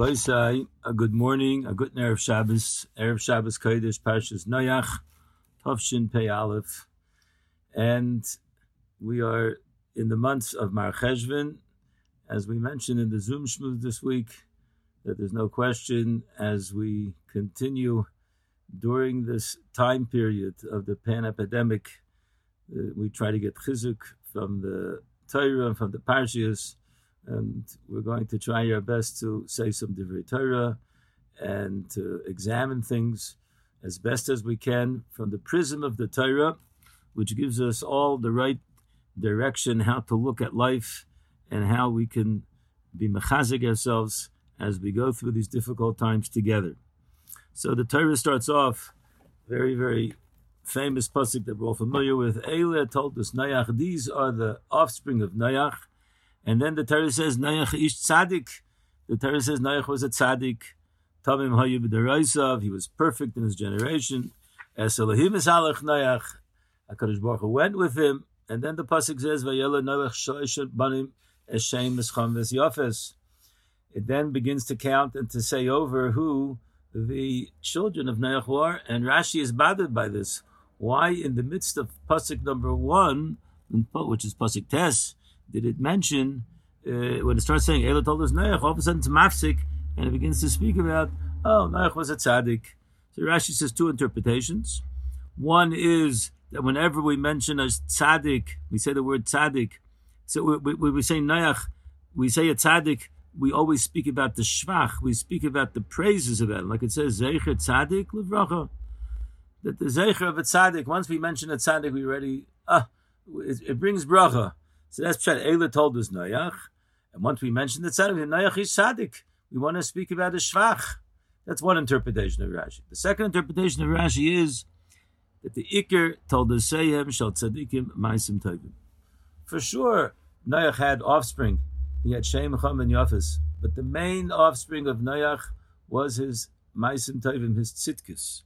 Boisai, a good morning, a good Erev Shabbos, Erev Shabbos Kodesh, Parshas Noach, Tovshin Pei Aleph, and we are in the months of Mar as we mentioned in the Zoom Shmooth this week, that there's no question as we continue during this time period of the pan epidemic, uh, we try to get chizuk from the Torah and from the Parshias and we're going to try our best to say some Divrei Torah and to examine things as best as we can from the prism of the Torah, which gives us all the right direction how to look at life and how we can be mechazik ourselves as we go through these difficult times together. So the Torah starts off very, very famous pasuk that we're all familiar with. Eile told us Nayach, these are the offspring of Nayach. And then the Torah says Noach ish tzaddik. The Torah says Noach was a tzaddik. Tamim hayu b'deraisav. He was perfect in his generation. Es Elohim is halach Noach. Hakadosh Baruch Hu went with him. And then the pasuk says Vayela Noach shloishet banim eshem escham v'syafes. It then begins to count and to say over who the children of Noach were, and Rashi is bothered by this. Why, in the midst of pasuk number one, which is pasuk tes, did it mention uh, when it starts saying Ela told us Noach, all of a sudden it's mafsik, and it begins to speak about oh Noach was a tzaddik. So Rashi says two interpretations. One is that whenever we mention a tzaddik, we say the word tzaddik. So we, we, say Noach, we say a tzaddik. We always speak about the shvach. We speak about the praises of it, like it says Zecher tzaddik levracha. That the Zecher of a tzaddik. Once we mention a tzaddik, we already ah, it, it brings bracha. So that's Pshat. Eila told us Noach. And once we mentioned the tzaddik, Noach is tzaddik. We want to speak about a shvach. That's one interpretation of Rashi. The second interpretation of Rashi is that the Iker told us Sehem shall tzaddikim maisim tovim. For sure, Noach had offspring. He had Shem, Chum, and Yafis. But the main offspring of Noach was his maisim tovim, his tzidkis.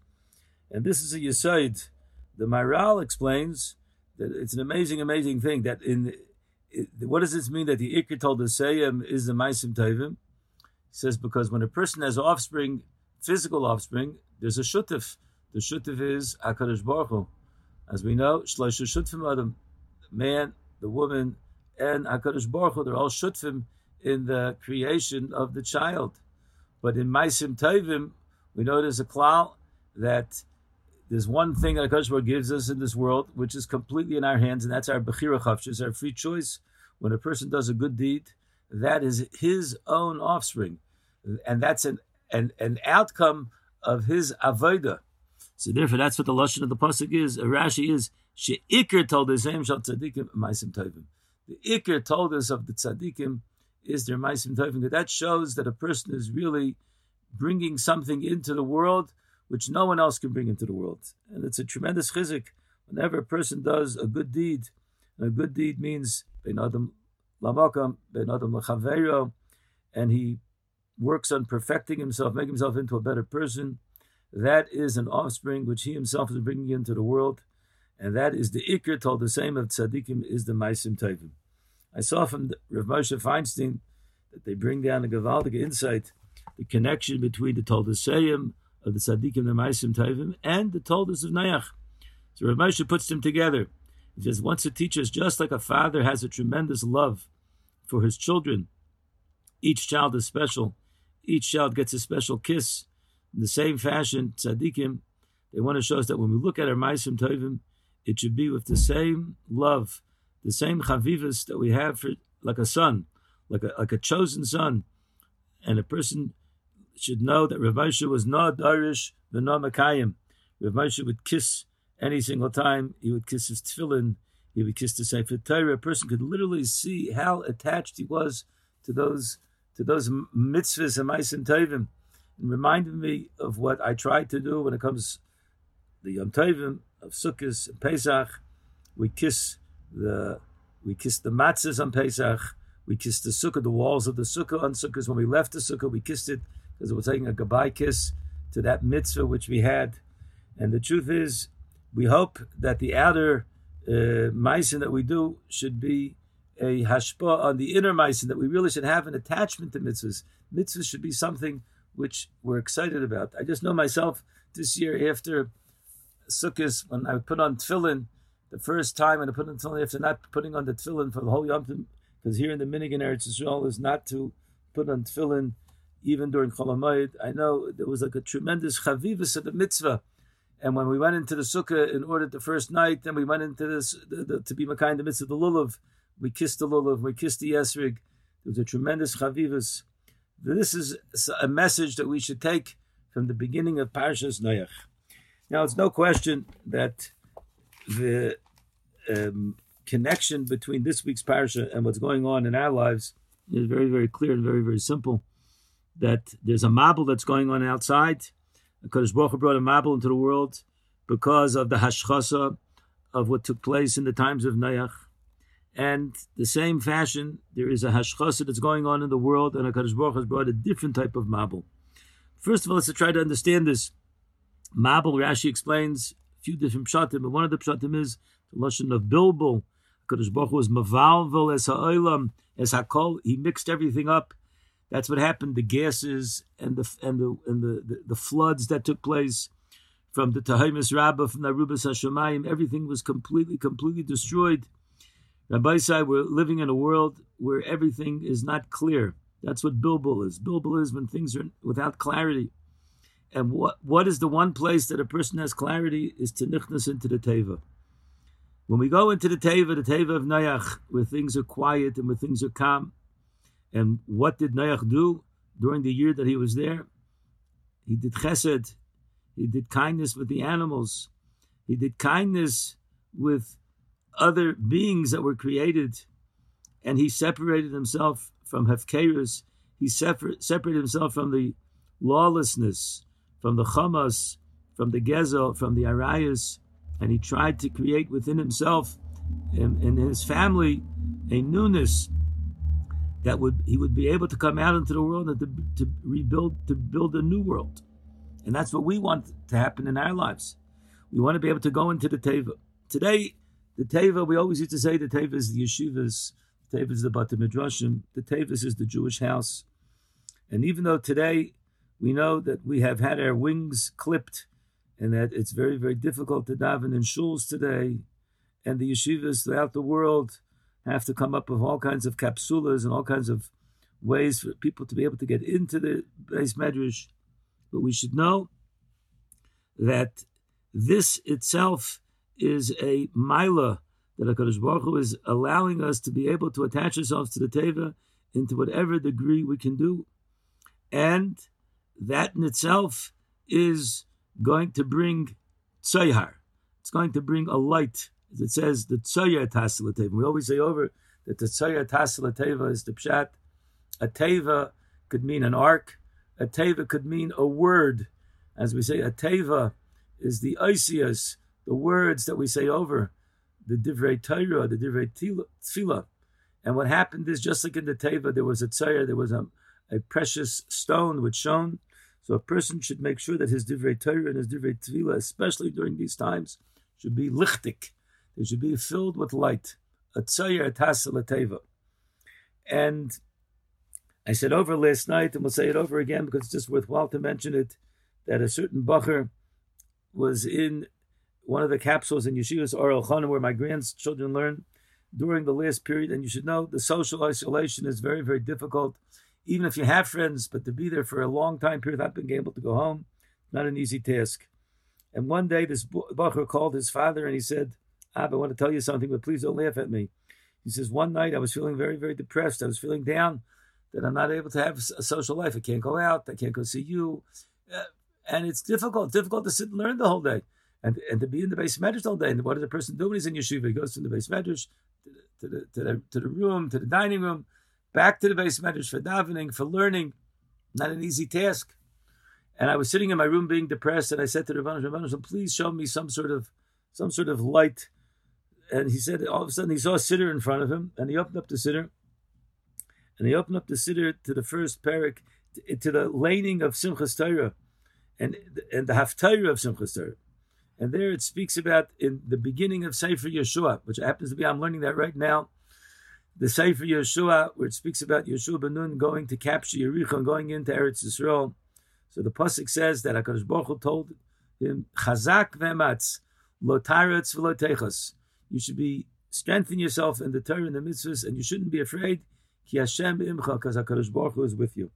And this is a yisoid. The Maharal explains that it's an amazing, amazing thing that in what does this mean that the Ikr told the Seyam is the Maisim Tavim? He says because when a person has offspring, physical offspring, there's a shutif. The shutif is Hakadosh Baruch Hu. As we know, Shloisha Shutfim Adam, man, the woman, and Hakadosh Baruch Hu, they're all shutfim in the creation of the child. But in Maisim Tavim, we know there's a klal that there's one thing that HaKadosh gives us in this world, which is completely in our hands, and that's our Bechira Chavshis, our free choice. When a person does a good deed, that is his own offspring. And that's an, an, an outcome of his Avodah. So therefore, that's what the Lashon of the Pasuk is. Rashi is, She'ikr told us, Shal Tzadikim, Maisim Tovim. The Ikr told us of the Tzadikim is their Maisim Tovim. That shows that a person is really bringing something into the world which no one else can bring into the world. And it's a tremendous chizik whenever a person does a good deed. And a good deed means ben adam ben adam and he works on perfecting himself, making himself into a better person. That is an offspring which he himself is bringing into the world. And that is the Iker told the same of tzaddikim is the Maisim Tevim. I saw from Rav Moshe Feinstein that they bring down a Gavaldic insight, the connection between the Toldasayim of the Tzaddikim, the Maisim Tovim, and the Toldos of Nayach. So Rav Moshe puts them together. He says, once to teach us, just like a father has a tremendous love for his children, each child is special. Each child gets a special kiss. In the same fashion, tzaddikim, they want to show us that when we look at our Maisim Tovim, it should be with the same love, the same chavivas that we have for like a son, like a, like a chosen son. And a person should know that Rav Moshe was not Darish, the no Makayim. Rav Moshe would kiss any single time. He would kiss his tefillin. He would kiss the Sefer Torah. A person could literally see how attached he was to those to those mitzvahs and ma'asim tovim, and reminded me of what I tried to do when it comes the Yom Tovim of Sukkot and Pesach. We kiss the we kiss the matzahs on Pesach. We kiss the sukkah, the walls of the sukkah on sukkahs. When we left the sukkah, we kissed it because we're taking a goodbye kiss to that mitzvah which we had. And the truth is, we hope that the outer uh, that we do should be a hashpa on the inner meisin, that we really should have an attachment to mitzvahs. Mitzvahs should be something which we're excited about. I just know myself this year after Sukkot, when I put on tefillin, the first time when I put on tefillin, after not putting on the tefillin for the whole Yom because here in the Minigan Eretz Israel is not to put on tefillin even during Cholamayid. I know there was like a tremendous chavivus of the mitzvah. And when we went into the sukkah in order the first night, then we went into this the, the, to be Makai the midst of the lulav. We kissed the lulav, we kissed the esrig. There was a tremendous chavivus. This is a message that we should take from the beginning of Parshas Noach. Now, it's no question that the um, connection between this week's parsha and what's going on in our lives is very, very clear and very, very simple. That there's a mabel that's going on outside. Because Baruch brought a mabel into the world because of the hashchasa of what took place in the times of Noach. And the same fashion, there is a hashchasa that's going on in the world, and HaKadosh Baruch has brought a different type of mabel. First of all, let's try to understand this. Mabel, Rashi explains a few different pshatim, but one of the pshatim is the lesson of bilbul. HaKadosh Baruch was mavalvel as ha'olam, as hakol. He mixed everything up. That's what happened. The gases and the and the and the, the, the floods that took place from the Tahimis Rabbah, from the Arubas Hashemayim, everything was completely, completely destroyed. Rabbi said we're living in a world where everything is not clear. That's what bilbul is. Bilbul is when things are without clarity. And what what is the one place that a person has clarity is to nichnas into the teva. When we go into the teva, the teva of Nayach, where things are quiet and where things are calm. And what did Noach do during the year that he was there? He did chesed. He did kindness with the animals. He did kindness with other beings that were created, and he separated himself from Hefkerus. He separ- separated himself from the lawlessness, from the Chamas, from the Gezel, from the Arayas, and he tried to create within himself and, and his family a newness that would he would be able to come out into the world and to, to rebuild to build a new world. And that's what we want to happen in our lives. We want to be able to go into the Teva. Today, the Teva, we always used to say the Teva is the yeshivas, the Teva is the Bata Midrashim, the Teva is the Jewish house. And even though today we know that we have had our wings clipped and that it's very, very difficult to daven in shuls today, and the yeshivas throughout the world have to come up with all kinds of capsulas and all kinds of ways for people to be able to get into the base medrash. But we should know that this itself is a mila that HaKadosh Baruch Hu is allowing us to be able to attach ourselves to the Teva into whatever degree we can do. And that in itself is going to bring tzayhar. It's going to bring a light. As it says, the tzayar tasila teva. We always say over that the tzayar tasila teva is the pshat. A teva could mean an ark. A teva could mean a word. As we say, a teva is the Isias, the words that we say over the divrei Torah, the divrei tefillah. And what happened is just like in the teva, there was a tzayar, there was a, a precious stone which shone. So a person should make sure that his divrei Torah and his divrei tefillah, especially during these times, should be lichtik. They should be filled with light. A. And I said over last night, and we'll say it over again because it's just worthwhile to mention it, that a certain bacher was in one of the capsules in Yeshivas Or Chanim where my grandchildren learn during the last period. And you should know the social isolation is very, very difficult, even if you have friends, but to be there for a long time period without being able to go home, not an easy task. And one day this bacher called his father and he said, Ab, I want to tell you something, but please don't laugh at me. He says, one night I was feeling very, very depressed. I was feeling down that I'm not able to have a social life. I can't go out. I can't go see you. Uh, and it's difficult, difficult to sit and learn the whole day and, and to be in the base medrash all day. And what does a person do when he's in yeshiva? He goes from the base medrash to the, to the, to the room, to the dining room, back to the base medrash for davening, for learning. Not an easy task. And I was sitting in my room being depressed, and I said to the Rabbanon, please show me some sort of some sort of light. And he said, all of a sudden, he saw a siddur in front of him, and he opened up the siddur, and he opened up the siddur to the first parak, to, to the laning of Simchas Torah, and and the haftarah of Simchas Torah. And there it speaks about in the beginning of Sefer Yehoshua, which happens to be, I'm learning that right now, the Sefer Yehoshua, where it speaks about Yehoshua ben Nun going to capture Yericho and going into Eretz Yisrael. So the pasuk says that Hakadosh Baruch Hu told him, "Chazak ve'matz lo taretz v'lo You should be strengthen yourself in the Torah and the mitzvahs, and you shouldn't be afraid. Ki Hashem imcha, because Hakadosh Baruch Hu is with you.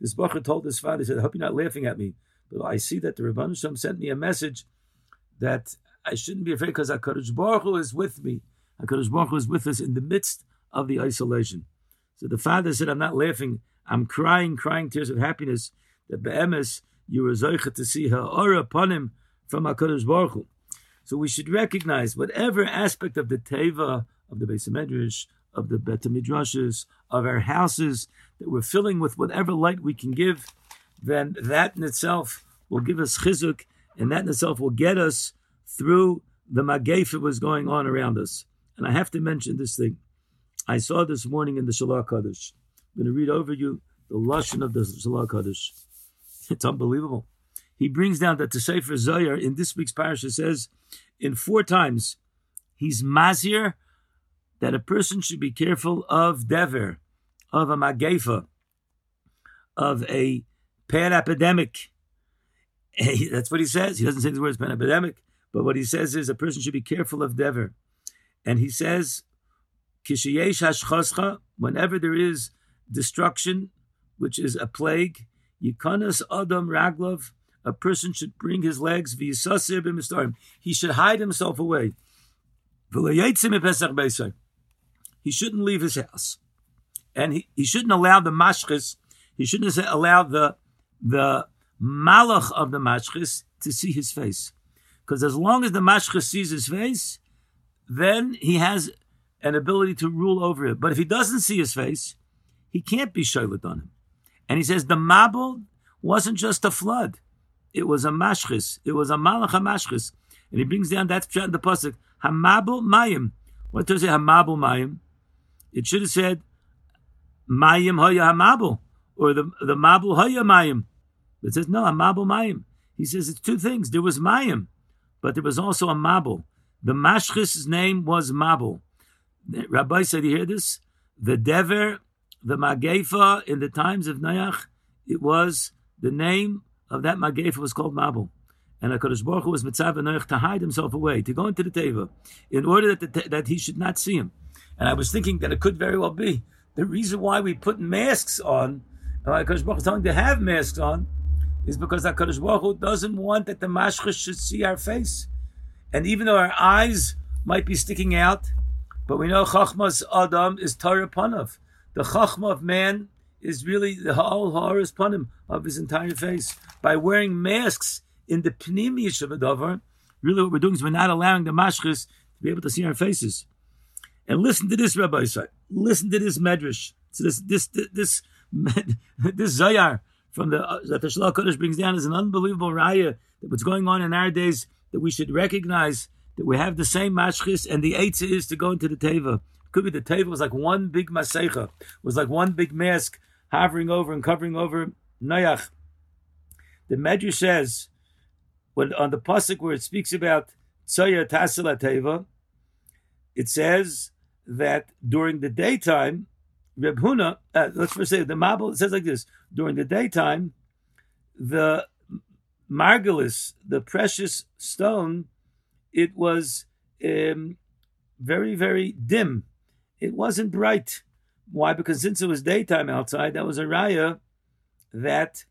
This Baruch told his father, he said, "I hope you're not laughing at me, but I see that the Rebbeinu Shem sent me a message that I shouldn't be afraid because Hakadosh Baruch Hu is with me. Hakadosh Baruch Hu is with us in the midst of the isolation." So the father said, "I'm not laughing. I'm crying, crying tears of happiness that be'emes you were to see her aura upon him from Hakadosh Baruch Hu." So we should recognize whatever aspect of the teva of the Beis Medrash, of the Bet Midrashes, of our houses that we're filling with whatever light we can give, then that in itself will give us chizuk, and that in itself will get us through the magef that was going on around us. And I have to mention this thing. I saw this morning in the Shalach Kaddish. I'm going to read over you the lashon of the Shalach Kaddish. It's unbelievable. He brings down that the Sefer Zohar in this week's parasha says in four times he's mazir that a person should be careful of dever, of a magefa, of a pan epidemic. That's what he says. He doesn't say the words pan epidemic, but what he says is a person should be careful of dever. And he says, Kishiyesh hashchoscha, whenever there is destruction, which is a plague, yikanas adam raglov, a person should bring his legs He should hide himself away. He shouldn't leave his house. And he, he shouldn't allow the mashchis, he shouldn't allow the the malach of the mashchis to see his face. Because as long as the mashchis sees his face, then he has an ability to rule over it. But if he doesn't see his face, he can't be sholet on him. And he says the mabul wasn't just a flood. It was a mashchis. It was a malach mashchis. And he brings down that in the pasuk. Hamabel mayim. What does it hamabel mayim? It should have said mayim hoya hamabel or the the mabel hoya mayim. It says no hamabel mayim. He says it's two things. There was mayim, but there was also a mabel. The mashchis' name was mabel. Rabbi said, "You hear this? The dever, the magefa in the times of Nayach, it was the name of that Magefa was called Mabul. And HaKadosh Baruch Hu was Mitzav to hide himself away, to go into the Teva, in order that, the, that he should not see him. And I was thinking that it could very well be the reason why we put masks on, and HaKadosh Baruch Hu telling to have masks on, is because HaKadosh Baruch Hu doesn't want that the Mashchas should see our face. And even though our eyes might be sticking out, but we know Chachmas Adam is Torah Panav. The Chachma of man is really the whole Ha'aris Panim of his entire face. By wearing masks in the Pnimish of a Dover, really what we're doing is we're not allowing the Mashchis to be able to see our faces. And listen to this, Rabbi Isai. Listen to this Medrash. So this this this this, this Zayar from the uh, that the Shalach Kodesh brings down is an unbelievable raya that what's going on in our days that we should recognize that we have the same mashchis and the eitzah is to go into the teva. Could be the teva was like one big masecha, was like one big mask hovering over and covering over Noach. The Medrash says, when on the pasuk where it speaks about Tzoya Tasila Teva, it says that during the daytime, Reb Huna, uh, let's first say the Mabel, it says like this, during the daytime, the margulis, the precious stone, it was um, very, very dim. It wasn't bright. Why? Because since it was daytime outside, that was a raya that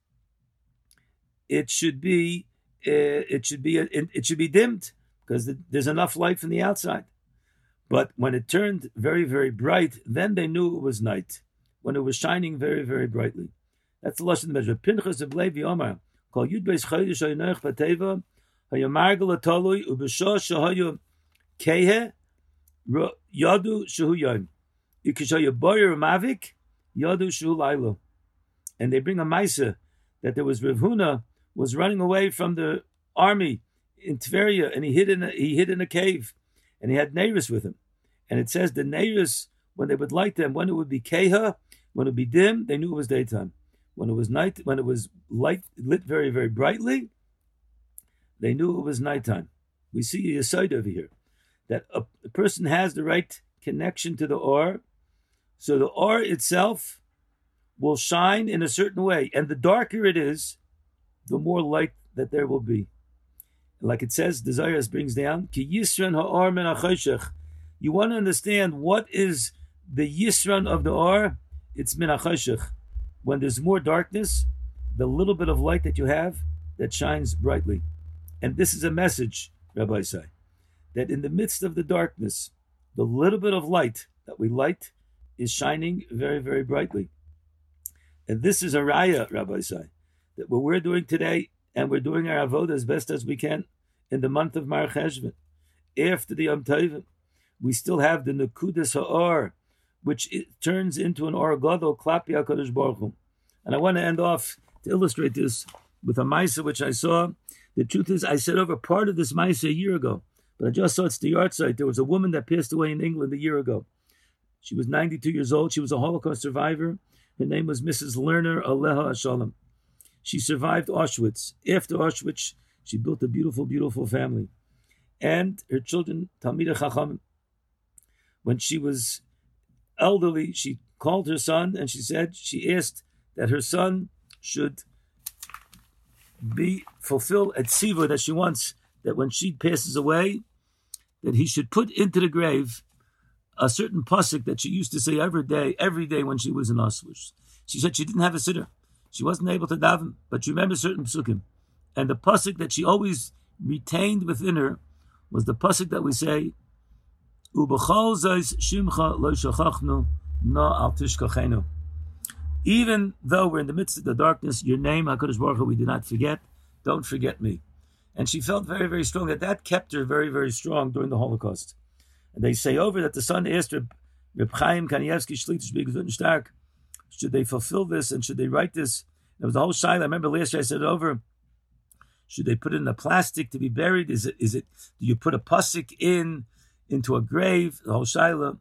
it should be uh, it should be it, it should be dimmed because there's enough light from the outside. But when it turned very very bright, then they knew it was night. When it was shining very very brightly, that's the lesson measure. Pinchas of Levi Omar called Yud Beis Chodesh Haynoich Bateva Hayamargel Atolui Ubeshosh Shahayu Kehe Yadu Shehu Yom. You can show you boyer mavik yadu shul and they bring a ma'isa that there was Rav Huna was running away from the army in Tveria, and he hid in a, he hid in a cave, and he had Neiris with him, and it says the Neiris when they would light them when it would be keha when it would be dim they knew it was daytime when it was night when it was light lit very very brightly they knew it was nighttime. We see a side over here that a, a person has the right connection to the or So the or itself will shine in a certain way, and the darker it is, the more light that there will be. Like it says, Zayas brings down, Ki Yisran ha'or men You want to understand what is the Yisran of the or? It's min When there's more darkness, the little bit of light that you have that shines brightly. And this is a message, Rabbi say, that in the midst of the darkness, the little bit of light that we light is shining very, very brightly. And this is a raya, Rabbi say, that what we're doing today, and we're doing our avodah as best as we can in the month of Mar after the Yom Tovim, we still have the Nakudas Ha'or, which turns into an Or Gadol Klapi Baruch Hu. And I want to end off to illustrate this with a Maisa which I saw. The truth is, I said over part of this Maisa a year ago, but I just saw it's the yahrzeit. There was a woman that passed away in England a year ago. She was 92 years old. She was a Holocaust survivor. Her name was Mrs. Lerner Aleha Shalom. She survived Auschwitz. After Auschwitz, she built a beautiful, beautiful family. And her children, Talmida Chacham, when she was elderly, she called her son and she said, she asked that her son should be fulfill at tziva that she wants that when she passes away, that he should put into the grave a certain pasuk that she used to say every day, every day when she was in Auschwitz. She said she didn't have a sitter. She wasn't able to daven, but she remembered certain psukim. And the pasuk that she always retained within her was the pasuk that we say, "Ubachol shimcha. Even though we're in the midst of the darkness, your name, Hakadosh Baruch Hu, we do not forget. Don't forget me. And she felt very, very strong that that kept her very, very strong during the Holocaust. And they say over that the son asked Reb, Reb Chaim Kanievsky Shlitish should they fulfill this and should they write this? There was a whole shaila. I remember last year I said over. Should they put it in a plastic to be buried? Is it? Is it? Do you put a pusik in into a grave? The whole shaila.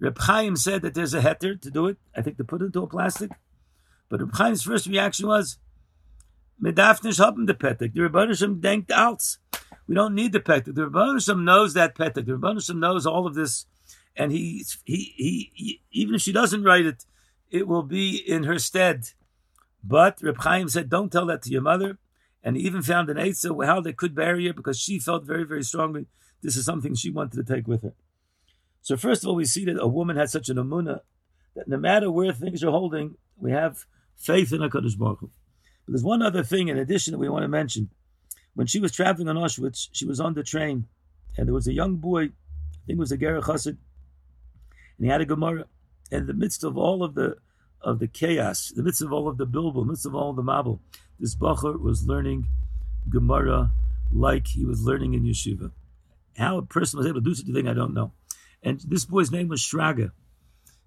Reb Chaim said that there's a heter to do it. I think to put it into a plastic. But Reb Chaim's first reaction was, Medafnish haben the petek. The Rebbeinu denkt als. We don't need the petek. The Rebbeinu knows that petek. The Rebbeinu knows all of this, and he, he, he, he, even if she doesn't write it, it will be in her stead. But Reb Chaim said, don't tell that to your mother. And he even found an Eitzah how they could bury her because she felt very, very strongly this is something she wanted to take with her. So first of all, we see that a woman had such an amuna that no matter where things are holding, we have faith in HaKadosh Baruch Hu. But there's one other thing in addition that we want to mention. When she was traveling on Auschwitz, she was on the train, and there was a young boy, I think it was a Gerrer Chassid, and he had a Gemara. And in the midst of all of the of the chaos, in the midst of all of the bilbul, in the midst of all of the mabul, this Bacher was learning Gemara like he was learning in yeshiva. How a person was able to do such a thing, I don't know. And this boy's name was Shraga.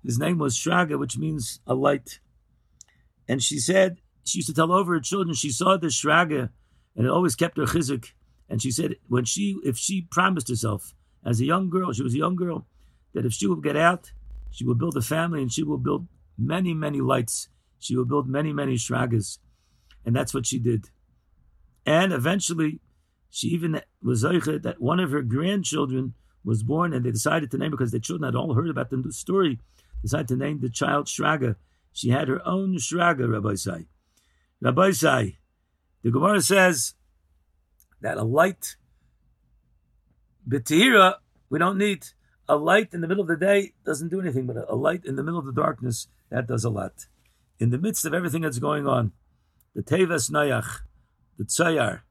His name was Shraga, which means a light. And she said, she used to tell over her children, she saw the Shraga, and it always kept her chizuk. And she said, when she, if she promised herself as a young girl, she was a young girl, that if she will get out, she will build a family and she will build many, many lights. She will build many, many shragas. And that's what she did. And eventually, she even was zeicha that one of her grandchildren was born, and they decided to name because the children had all heard about the story, decided to name the child Shraga. She had her own Shraga, Rabbi Sai. Rabbi Sai, the Gemara says that a light, Betira, we don't need a light in the middle of the day doesn't do anything, but a light in the middle of the darkness, that does a lot. In the midst of everything that's going on, the Tevas Nayach, the Tzayar,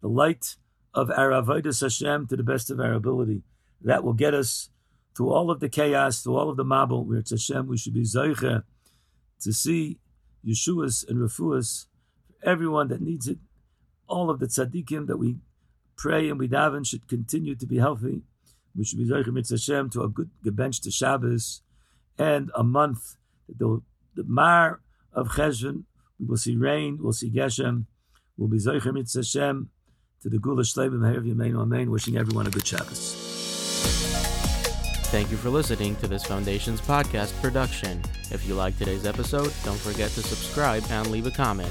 the light of our Avodah Hashem to the best of our ability, that will get us through all of the chaos, through all of the mabul, where it's Hashem, we should be Zaycha to see Yeshua's and Refuas, everyone that needs it, all of the tzaddikim that we pray and we daven should continue to be healthy we should be Zoichem Hashem to a good bench to Shabbos and a month. The, the Mar of Cheshvan, we will see rain, we'll see Geshem, we'll be Zoichem Hashem to the Gula Shleim Meher Yamein Amen, wishing everyone a good Shabbos. Thank you for listening to this Foundation's podcast production. If you like today's episode, don't forget to subscribe and leave a comment.